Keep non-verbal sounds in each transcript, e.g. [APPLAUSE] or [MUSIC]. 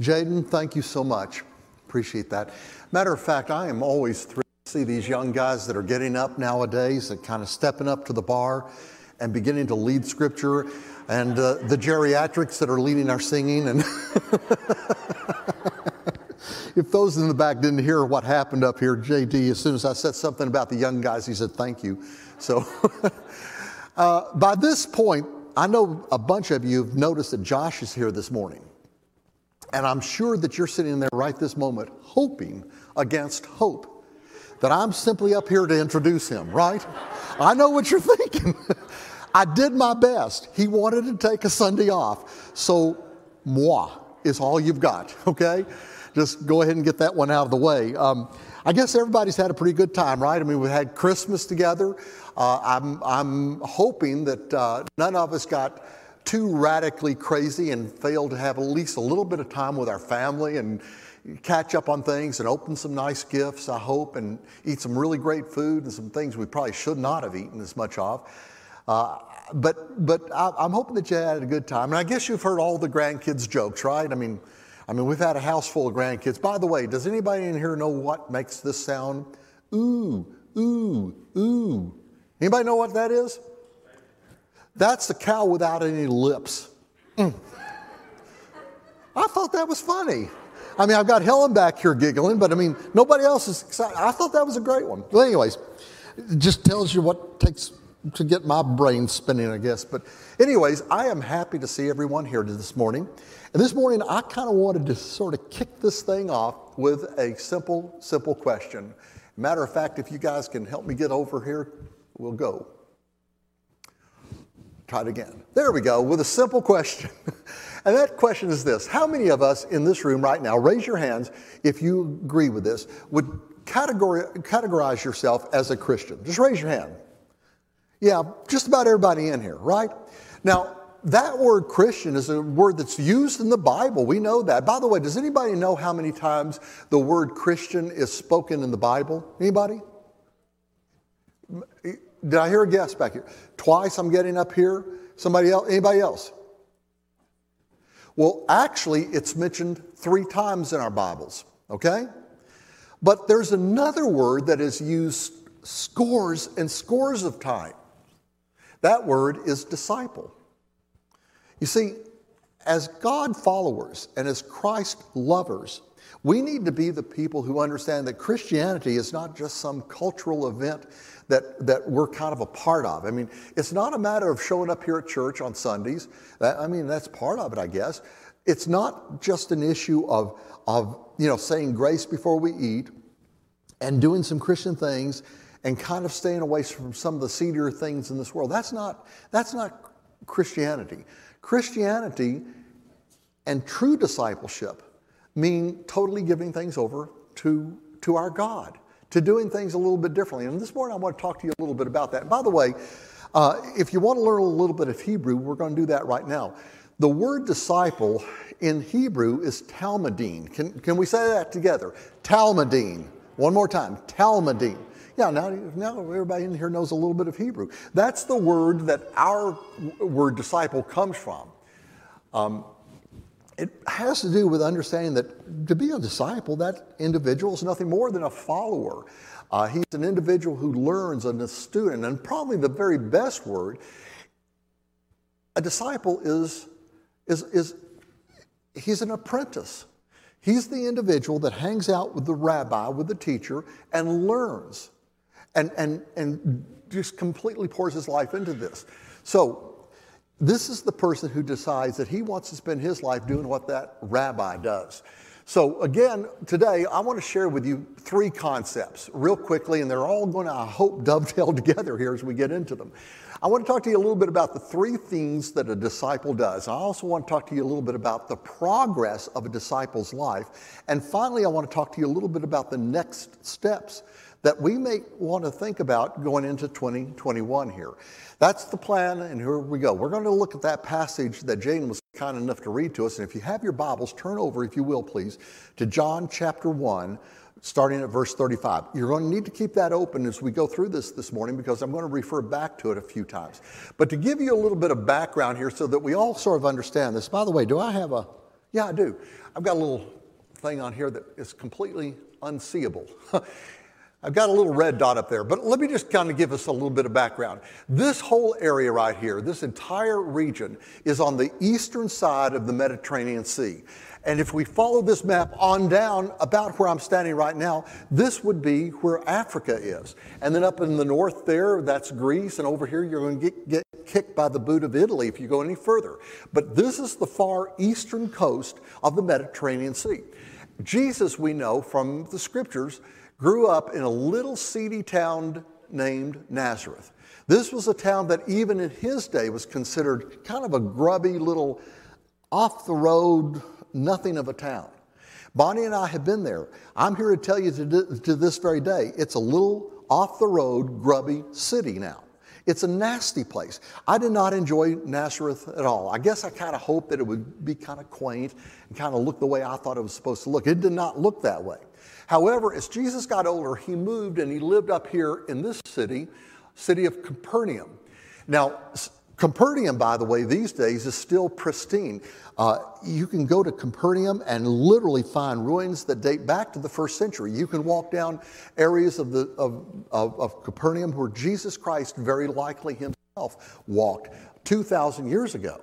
Jaden, thank you so much. Appreciate that. Matter of fact, I am always thrilled to see these young guys that are getting up nowadays and kind of stepping up to the bar and beginning to lead scripture, and uh, the geriatrics that are leading our singing. And [LAUGHS] if those in the back didn't hear what happened up here, JD, as soon as I said something about the young guys, he said, Thank you. So [LAUGHS] uh, by this point, I know a bunch of you have noticed that Josh is here this morning. And I'm sure that you're sitting there right this moment hoping against hope that I'm simply up here to introduce him, right? I know what you're [LAUGHS] thinking. I did my best. He wanted to take a Sunday off. So, moi is all you've got, [LAUGHS] okay? Just go ahead and get that one out of the way. Um, I guess everybody's had a pretty good time, right? I mean, we had Christmas together. Uh, I'm, I'm hoping that uh, none of us got too radically crazy and failed to have at least a little bit of time with our family and catch up on things and open some nice gifts, I hope, and eat some really great food and some things we probably should not have eaten as much of. Uh, but but I, am hoping that you had a good time. And I guess you've heard all the grandkids' jokes, right? I mean, I mean, we've had a house full of grandkids. By the way, does anybody in here know what makes this sound? Ooh, ooh, ooh. Anybody know what that is? That's the cow without any lips. Mm. I thought that was funny. I mean, I've got Helen back here giggling, but I mean, nobody else is excited. I thought that was a great one. Well, anyways, it just tells you what takes to get my brain spinning, I guess. But, anyways, I am happy to see everyone here this morning. And this morning, I kind of wanted to sort of kick this thing off with a simple, simple question. Matter of fact, if you guys can help me get over here, we'll go. Try it again. There we go, with a simple question. [LAUGHS] and that question is this How many of us in this room right now, raise your hands if you agree with this, would categorize yourself as a Christian? Just raise your hand. Yeah, just about everybody in here, right? Now, that word Christian is a word that's used in the Bible. We know that. By the way, does anybody know how many times the word Christian is spoken in the Bible? Anybody? Did I hear a guess back here? Twice I'm getting up here. Somebody else? Anybody else? Well, actually, it's mentioned three times in our Bibles, okay? But there's another word that is used scores and scores of times. That word is disciple. You see, as God followers and as Christ lovers, we need to be the people who understand that Christianity is not just some cultural event that, that we're kind of a part of. I mean, it's not a matter of showing up here at church on Sundays. I mean, that's part of it, I guess. It's not just an issue of, of you know, saying grace before we eat and doing some Christian things and kind of staying away from some of the seedier things in this world. That's not, that's not Christianity. Christianity and true discipleship mean totally giving things over to, to our God to doing things a little bit differently. And this morning I want to talk to you a little bit about that. by the way, uh, if you want to learn a little bit of Hebrew, we're going to do that right now. The word disciple in Hebrew is talmudim. Can, can we say that together? Talmudim. One more time. Talmudim. Yeah, now, now everybody in here knows a little bit of Hebrew. That's the word that our word disciple comes from. Um, it has to do with understanding that to be a disciple, that individual is nothing more than a follower. Uh, he's an individual who learns and a student, and probably the very best word. A disciple is, is, is he's an apprentice. He's the individual that hangs out with the rabbi, with the teacher, and learns and, and, and just completely pours his life into this. So this is the person who decides that he wants to spend his life doing what that rabbi does. So, again, today I want to share with you three concepts real quickly, and they're all going to, I hope, [LAUGHS] dovetail together here as we get into them. I want to talk to you a little bit about the three things that a disciple does. I also want to talk to you a little bit about the progress of a disciple's life. And finally, I want to talk to you a little bit about the next steps that we may want to think about going into 2021 here. That's the plan, and here we go. We're going to look at that passage that Jane was kind enough to read to us. And if you have your Bibles, turn over, if you will, please, to John chapter 1, starting at verse 35. You're going to need to keep that open as we go through this this morning because I'm going to refer back to it a few times. But to give you a little bit of background here so that we all sort of understand this, by the way, do I have a Yeah, I do. I've got a little thing on here that is completely unseeable. [LAUGHS] I've got a little red dot up there, but let me just kind of give us a little bit of background. This whole area right here, this entire region, is on the eastern side of the Mediterranean Sea. And if we follow this map on down about where I'm standing right now, this would be where Africa is. And then up in the north there, that's Greece. And over here, you're going to get, get kicked by the boot of Italy if you go any further. But this is the far eastern coast of the Mediterranean Sea. Jesus, we know from the scriptures, grew up in a little seedy town named Nazareth. This was a town that, even in his day, was considered kind of a grubby little off the road, nothing of a town. Bonnie and I have been there. I'm here to tell you to, to this very day, it's a little off the road, grubby city now. It's a nasty place. I did not enjoy Nazareth at all. I guess I kind of hoped that it would be kind of quaint and kind of look the way I thought it was supposed to look. It did not look that way. However, as Jesus got older, he moved and he lived up here in this city, city of Capernaum. Now, Capernaum, by the way, these days is still pristine. Uh, you can go to Capernaum and literally find ruins that date back to the first century. You can walk down areas of, the, of, of, of Capernaum where Jesus Christ very likely himself walked 2,000 years ago.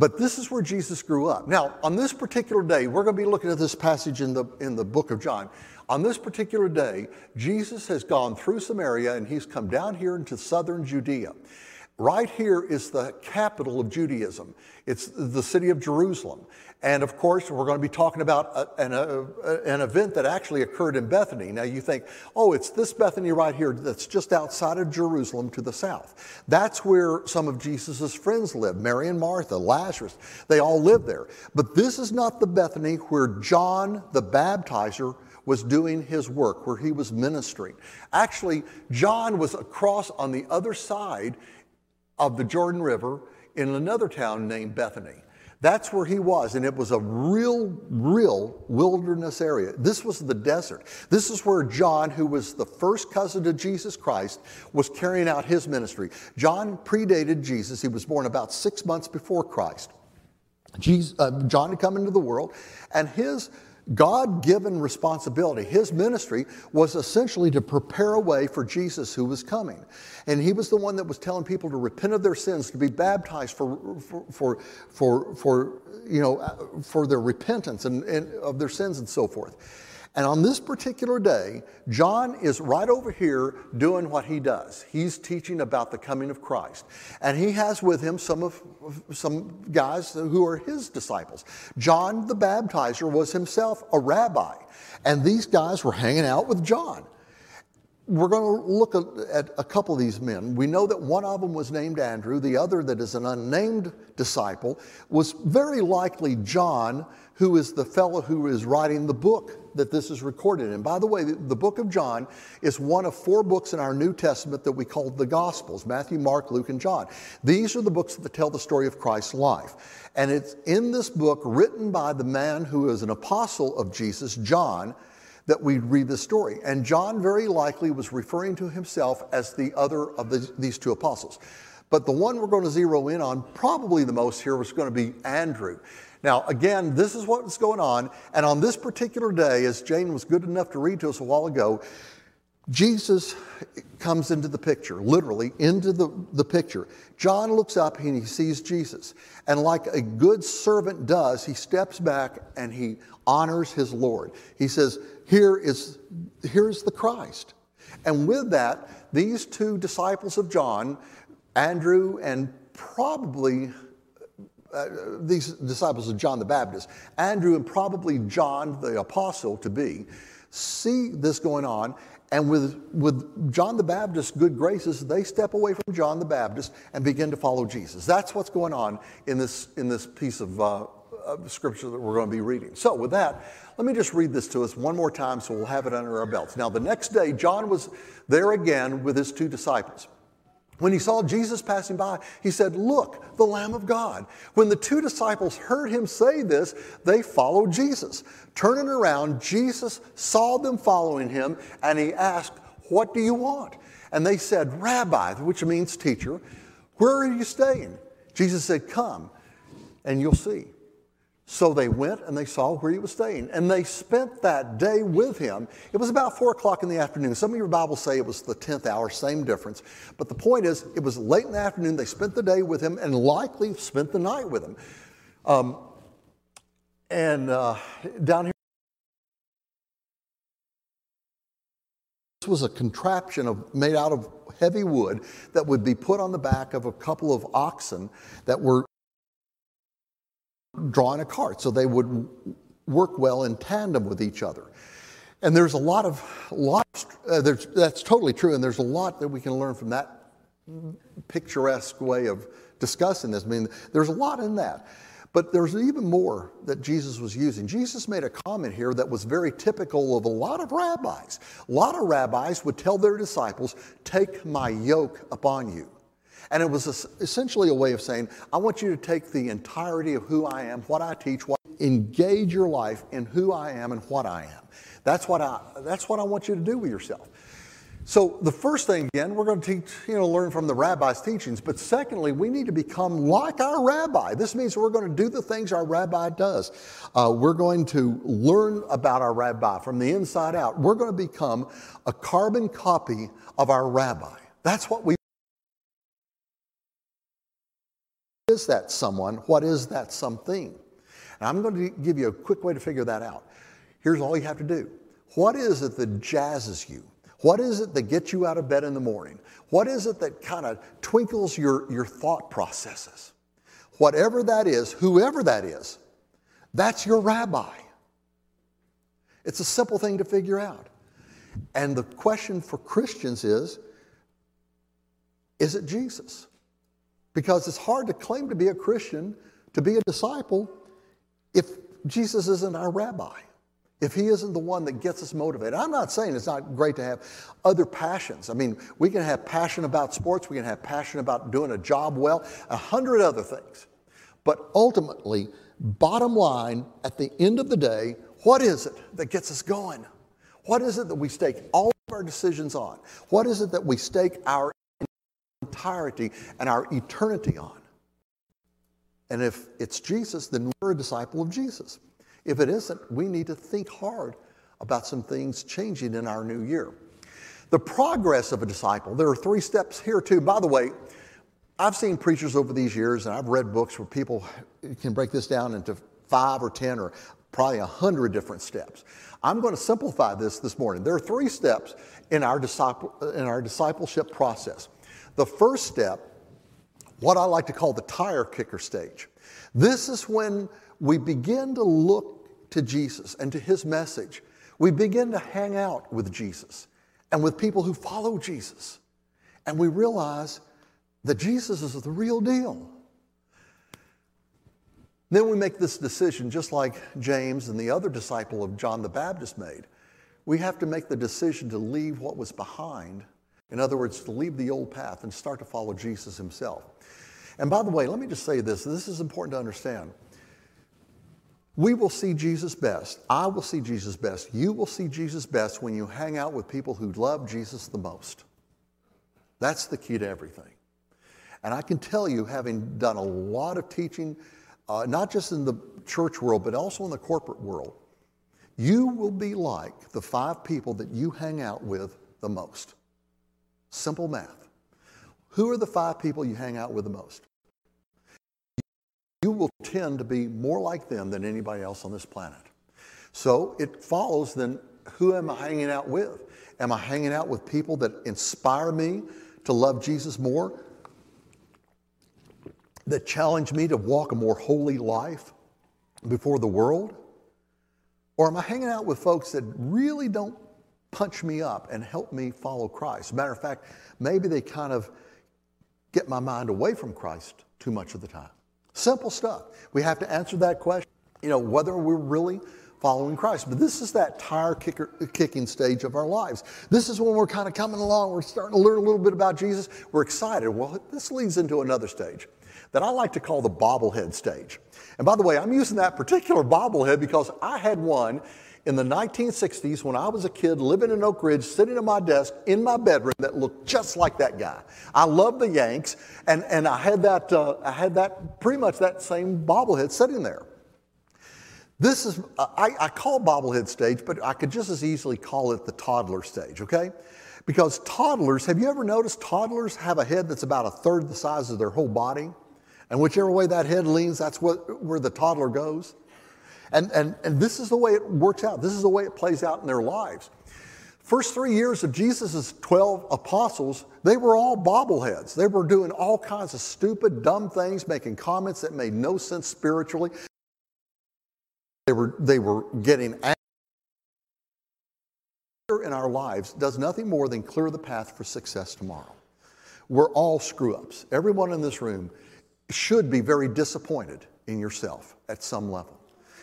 But this is where Jesus grew up. Now, on this particular day, we're going to be looking at this passage in the, in the book of John. On this particular day, Jesus has gone through Samaria and he's come down here into southern Judea. Right here is the capital of Judaism. It's the city of Jerusalem. And of course, we're going to be talking about an, an, event that actually occurred in Bethany. Now you think, oh, it's this Bethany right here that's just outside of Jerusalem to the south. That's where some of Jesus' friends lived Mary and Martha, Lazarus. They all lived there. But this is not the Bethany where John the baptizer was doing his work, where he was ministering. Actually, John was across on the other side of the Jordan River in another town named Bethany. That's where he was, and it was a real, real wilderness area. This was the desert. This is where John, who was the first cousin to Jesus Christ, was carrying out his ministry. John predated Jesus. He was born about six months before Christ. Jesus, uh, John had come into the world, and his God given responsibility, his ministry was essentially to prepare a way for Jesus who was coming. And he was the one that was telling people to repent of their sins, to be baptized for, for, for, for, for you know, for their repentance and, and of their sins and so forth. And on this particular day, John is right over here doing what he does. He's teaching about the coming of Christ. And he has with him some of some guys who are his disciples. John the baptizer was himself a rabbi, and these guys were hanging out with John we're going to look at a couple of these men. We know that one of them was named Andrew, the other, that is an unnamed disciple, was very likely John, who is the fellow who is writing the book that this is recorded in. By the way, the book of John is one of four books in our New Testament that we call the Gospels Matthew, Mark, Luke, and John. These are the books that tell the story of Christ's life. And it's in this book, written by the man who is an apostle of Jesus, John that we read the story. And John very likely was referring to himself as the other of the, these two apostles. But the one we're going to zero in on, probably the most here, was going to be Andrew. Now, again, this is what's going on. And on this particular day, as Jane was good enough to read to us a while ago, Jesus comes into the picture, literally into the, the picture. John looks up and he sees Jesus. And like a good servant does, he steps back and he honors his Lord. He says, Here is here's the Christ. And with that, these two disciples of John, Andrew and probably uh, these disciples of John the Baptist, Andrew and probably John the apostle to be, see this going on and with, with John the Baptist's good graces, they step away from John the Baptist and begin to follow Jesus. That's what's going on in this, in this piece of, uh, of scripture that we're going to be reading. So, with that, let me just read this to us one more time so we'll have it under our belts. Now, the next day, John was there again with his two disciples. When he saw Jesus passing by, he said, Look, the Lamb of God. When the two disciples heard him say this, they followed Jesus. Turning around, Jesus saw them following him and he asked, What do you want? And they said, Rabbi, which means teacher, where are you staying? Jesus said, Come and you'll see. So they went and they saw where he was staying. And they spent that day with him. It was about four o'clock in the afternoon. Some of your Bibles say it was the 10th hour, same difference. But the point is, it was late in the afternoon. They spent the day with him and likely spent the night with him. Um, and uh, down here, this was a contraption of, made out of heavy wood that would be put on the back of a couple of oxen that were drawing a cart, so they would work well in tandem with each other. And there's a lot of, lot, uh, that's totally true, and there's a lot that we can learn from that picturesque way of discussing this. I mean, there's a lot in that. But there's even more that Jesus was using. Jesus made a comment here that was very typical of a lot of rabbis. A lot of rabbis would tell their disciples, Take my yoke upon you. And it was essentially a way of saying, I want you to take the entirety of who I am, what I teach, what, engage your life in who I am and what I am. That's what I, that's what I want you to do with yourself. So the first thing, again, we're going to teach, you know, learn from the rabbi's teachings. But secondly, we need to become like our rabbi. This means we're going to do the things our rabbi does. Uh, we're going to learn about our rabbi from the inside out. We're going to become a carbon copy of our rabbi. That's what we is that someone? What is that something? And I'm going to give you a quick way to figure that out. Here's all you have to do. What is it that jazzes you? What is it that gets you out of bed in the morning? What is it that kind of twinkles your, your thought processes? Whatever that is, whoever that is, that's your rabbi. It's a simple thing to figure out. And the question for Christians is is it Jesus? Because it's hard to claim to be a Christian, to be a disciple, if Jesus isn't our rabbi, if he isn't the one that gets us motivated. I'm not saying it's not great to have other passions. I mean, we can have passion about sports, we can have passion about doing a job well, a hundred other things. But ultimately, bottom line, at the end of the day, what is it that gets us going? What is it that we stake all of our decisions on? What is it that we stake our entirety and our eternity on. And if it's Jesus, then we're a disciple of Jesus. If it isn't, we need to think hard about some things changing in our new year. The progress of a disciple, there are three steps here too. By the way, I've seen preachers over these years, and I've read books where people can break this down into five or 10 or probably a hundred different steps. I'm going to simplify this this morning. There are three steps in our, disciple, in our discipleship process. The first step, what I like to call the tire kicker stage. This is when we begin to look to Jesus and to his message. We begin to hang out with Jesus and with people who follow Jesus. And we realize that Jesus is the real deal. Then we make this decision, just like James and the other disciple of John the Baptist made. We have to make the decision to leave what was behind in other words, to leave the old path and start to follow Jesus himself. And by the way, let me just say this this is important to understand. We will see Jesus best. I will see Jesus best. You will see Jesus best when you hang out with people who love Jesus the most. That's the key to everything. And I can tell you, having done a lot of teaching, uh, not just in the church world, but also in the corporate world, you will be like the five people that you hang out with the most. Simple math. Who are the five people you hang out with the most? You will tend to be more like them than anybody else on this planet. So it follows then who am I hanging out with? Am I hanging out with people that inspire me to love Jesus more? That challenge me to walk a more holy life before the world? Or am I hanging out with folks that really don't punch me up and help me follow Christ. matter of fact, maybe they kind of get my mind away from Christ too much of the time. Simple stuff. We have to answer that question, you know, whether we're really following Christ. But this is that tire kicker, kicking stage of our lives. This is when we're kind of coming along, we're starting to learn a little bit about Jesus, we're excited. Well, this leads into another stage that I like to call the bobblehead stage. And by the way, I'm using that particular bobblehead because I had one in the 1960s when I was a kid living in Oak Ridge, sitting at my desk in my bedroom that looked just like that guy. I loved the Yanks, and, and I, had that, uh, I had that pretty much that same bobblehead sitting there. This is, I, I call bobblehead stage, but I could just as easily call it the toddler stage, okay? Because toddlers, have you ever noticed toddlers have a head that's about a third the size of their whole body? And whichever way that head leans, that's what, where the toddler goes. And, and, and this is the way it works out. This is the way it plays out in their lives. First three years of Jesus' 12 apostles, they were all bobbleheads. They were doing all kinds of stupid, dumb things, making comments that made no sense spiritually. They were, they were getting in our lives does nothing more than clear the path for success tomorrow. We're all screw ups. Everyone in this room should be very disappointed in yourself at some level.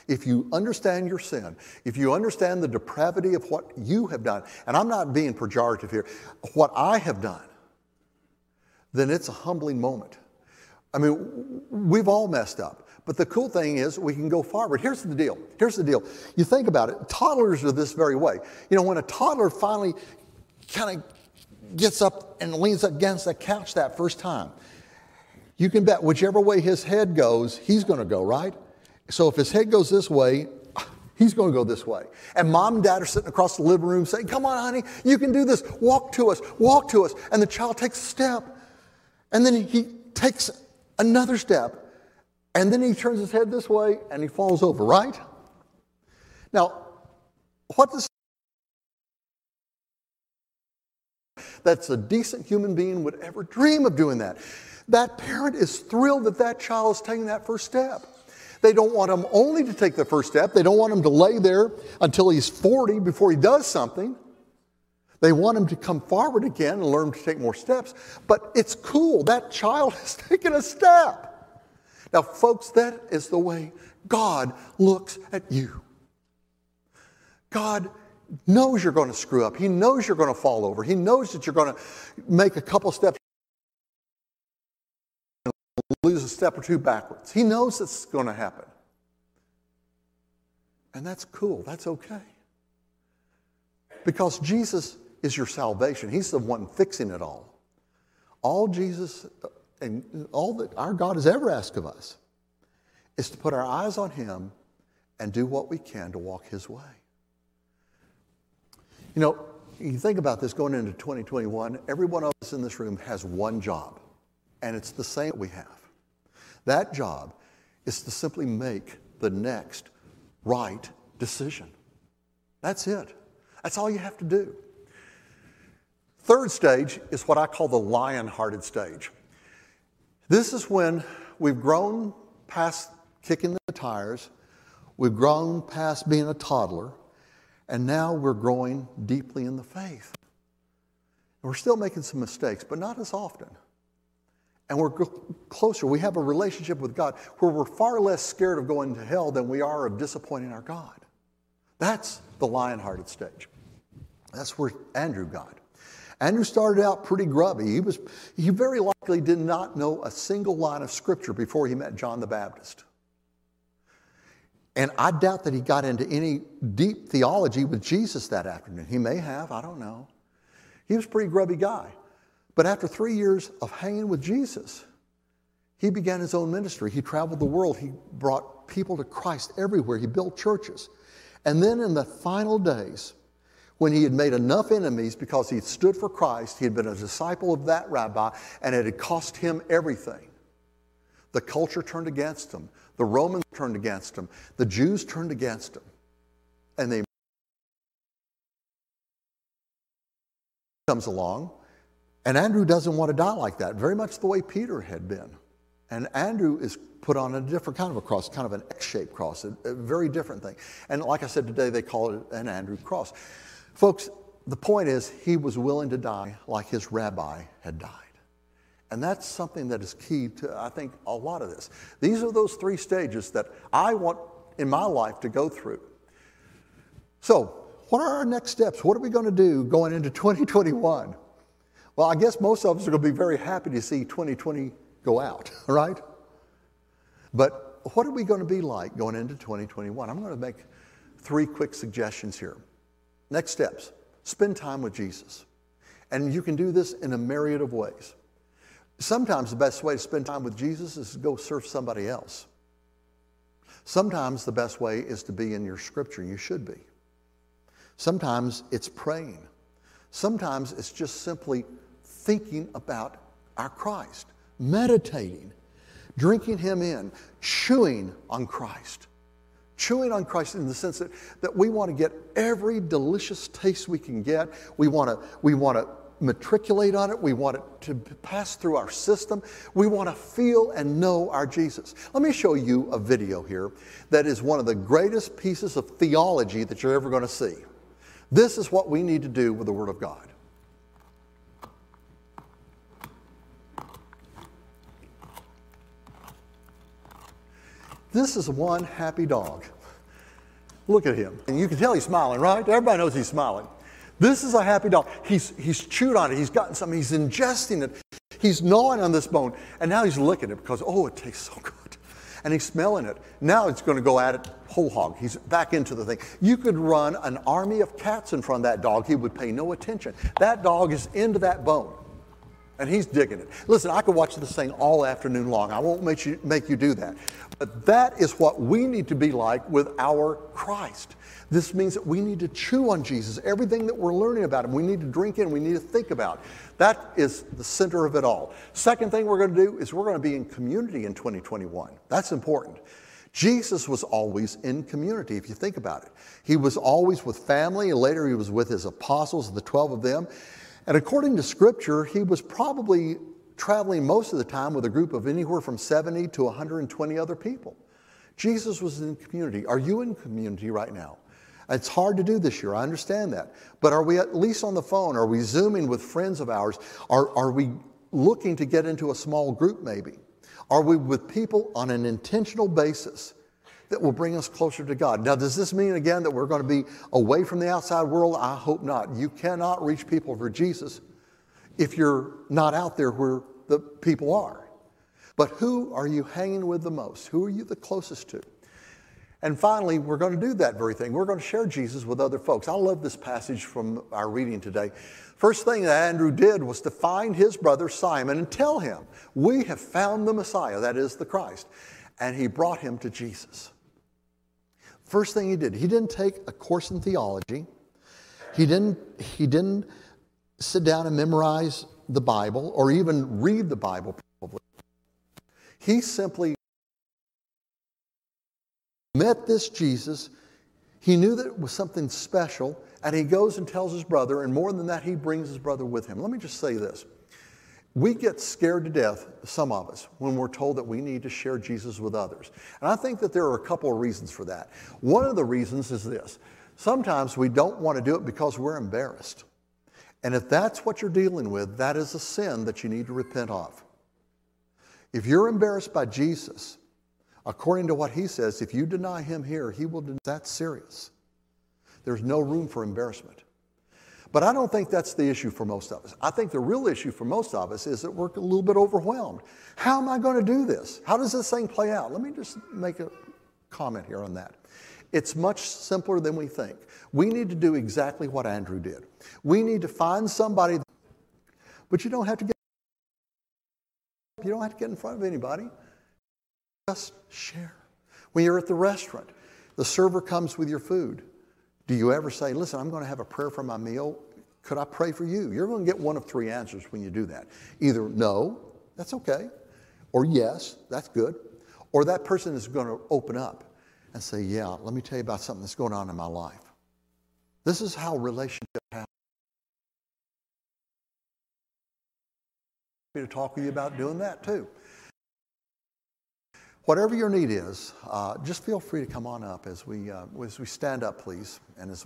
If you understand your sin, if you understand the depravity of what you have done, and I'm not being pejorative here, what I have done, then it's a humbling moment. I mean, we've all messed up. But the cool thing is we can go forward. Here's the deal. Here's the deal. You think about it, toddlers are this very way. You know, when a toddler finally kind of gets up and leans against the couch that first time, you can bet whichever way his head goes, he's going to go, right? So if his head goes this way, he's going to go this way. And mom and dad are sitting across the living room saying, Come on, honey, you can do this. Walk to us, walk to us. And the child takes a step. And then he takes another step. And then he turns his head this way and he falls over, right? Now, what does that's a decent human being would ever dream of doing that. That parent is thrilled that that child is taking that first step. They don't want him only to take the first step. They don't want him to lay there until he's 40 before he does something. They want him to come forward again and learn to take more steps. But it's cool. That child [LAUGHS] has taken a step. Now, folks, that is the way God looks at you. God knows you're going to screw up. He knows you're going to fall over. He knows that you're going to make a couple steps lose a step or two backwards. He knows it's going to happen. And that's cool. That's okay. Because Jesus is your salvation. He's the one fixing it all. All Jesus and all that our God has ever asked of us is to put our eyes on Him and do what we can to walk His way. You know, you think about this going into 2021, every one of us in this room has one job, and it's the same we have. That job is to simply make the next right decision. That's it. That's all you have to do. Third stage is what I call the lion hearted stage. This is when we've grown past kicking the tires, we've grown past being a toddler, and now we're growing deeply in the faith. We're still making some mistakes, but not as often. And we're closer. We have a relationship with God where we're far less scared of going to hell than we are of disappointing our God. That's the lion hearted stage. That's where Andrew got. Andrew started out pretty grubby. He, was, he very likely did not know a single line of scripture before he met John the Baptist. And I doubt that he got into any deep theology with Jesus that afternoon. He may have, I don't know. He was a pretty grubby guy. But after three years of hanging with Jesus, he began his own ministry. He traveled the world. He brought people to Christ everywhere. He built churches. And then in the final days, when he had made enough enemies because he had stood for Christ, he had been a disciple of that rabbi, and it had cost him everything. The culture turned against him, the Romans turned against him, the Jews turned against him, and they comes along, and Andrew doesn't want to die like that, very much the way Peter had been. And Andrew is put on a different kind of a cross, kind of an X shaped cross, a, a, very different thing. And like I said today, they call it an Andrew cross. Folks, the point is, he was willing to die like his rabbi had died. And that's something that is key to, I think, a lot of this. These are those three stages that I want in my life to go through. So, what are our next steps? What are we going to do going into 2021? Well, I guess most of us are going to be very happy to see 2020 go out, [LAUGHS] right? But what are we going to be like going into 2021? I'm going to make three quick suggestions here. Next steps spend time with Jesus. And you can do this in a myriad of ways. Sometimes the best way to spend time with Jesus is to go serve somebody else. Sometimes the best way is to be in your scripture. You should be. Sometimes it's praying. Sometimes it's just simply thinking about our Christ, meditating, drinking Him in, chewing on Christ. Chewing on Christ in the sense that, that we want to get every delicious taste we can get. We want to, we want to matriculate on it. We want it to pass through our system. We want to feel and know our Jesus. Let me show you a video here that is one of the greatest pieces of theology that you're ever going to see. This is what we need to do with the Word of God. This is one happy dog. Look at him. And you can tell he's smiling, right? Everybody knows he's smiling. This is a happy dog. He's, he's chewed on it. He's gotten something. He's ingesting it. He's gnawing on this bone. And now he's licking it because, oh, it tastes so good. And he's smelling it. Now it's going to go at it whole hog. He's back into the thing. You could run an army of cats in front of that dog. He would pay no attention. That dog is into that bone. And he's digging it. Listen, I could watch this thing all afternoon long. I won't make you, make you do that. But that is what we need to be like with our Christ. This means that we need to chew on Jesus. Everything that we're learning about him, we need to drink in, we need to think about. That is the center of it all. Second thing we're going to do is we're going to be in community in 2021. That's important. Jesus was always in community, if you think about it. He was always with family, and later he was with his apostles, the 12 of them. And according to Scripture, he was probably traveling most of the time with a group of anywhere from 70 to 120 other people. Jesus was in community. Are you in community right now? It's hard to do this year, I understand that. But are we at least on the phone? Are we Zooming with friends of ours? Are, are we looking to get into a small group maybe? Are we with people on an intentional basis that will bring us closer to God? Now, does this mean again that we're going to be away from the outside world? I hope not. You cannot reach people for Jesus if you're not out there where the people are. But who are you hanging with the most? Who are you the closest to? And finally, we're going to do that very thing. We're going to share Jesus with other folks. I love this passage from our reading today. First thing that Andrew did was to find his brother Simon and tell him, We have found the Messiah, that is the Christ. And he brought him to Jesus. First thing he did, he didn't take a course in theology. He didn't, he didn't sit down and memorize the Bible or even read the Bible, probably. He simply met this Jesus. He knew that it was something special, and he goes and tells his brother, and more than that, he brings his brother with him. Let me just say this. We get scared to death, some of us, when we're told that we need to share Jesus with others. And I think that there are a couple of reasons for that. One of the reasons is this sometimes we don't want to do it because we're embarrassed. And if that's what you're dealing with, that is a sin that you need to repent of. If you're embarrassed by Jesus, according to what he says, if you deny him here, he will. That's serious. There's no room for embarrassment. But I don't think that's the issue for most of us. I think the real issue for most of us is that we're a little bit overwhelmed. How am I going to do this? How does this thing play out? Let me just make a comment here on that. It's much simpler than we think. We need to do exactly what Andrew did. We need to find somebody, but you don't have to get you don't have to get in front of anybody. Just share. When you're at the restaurant, the server comes with your food. Do you ever say, Listen, I'm going to have a prayer for my meal? Could I pray for you? You're going to get one of three answers when you do that. Either no, that's okay, or yes, that's good, or that person is going to open up and say, Yeah, let me tell you about something that's going on in my life. This is how relationship happens. to talk with you about doing that too. Whatever your need is, uh, just feel free to come on up as we, uh, as we stand up, please, and as we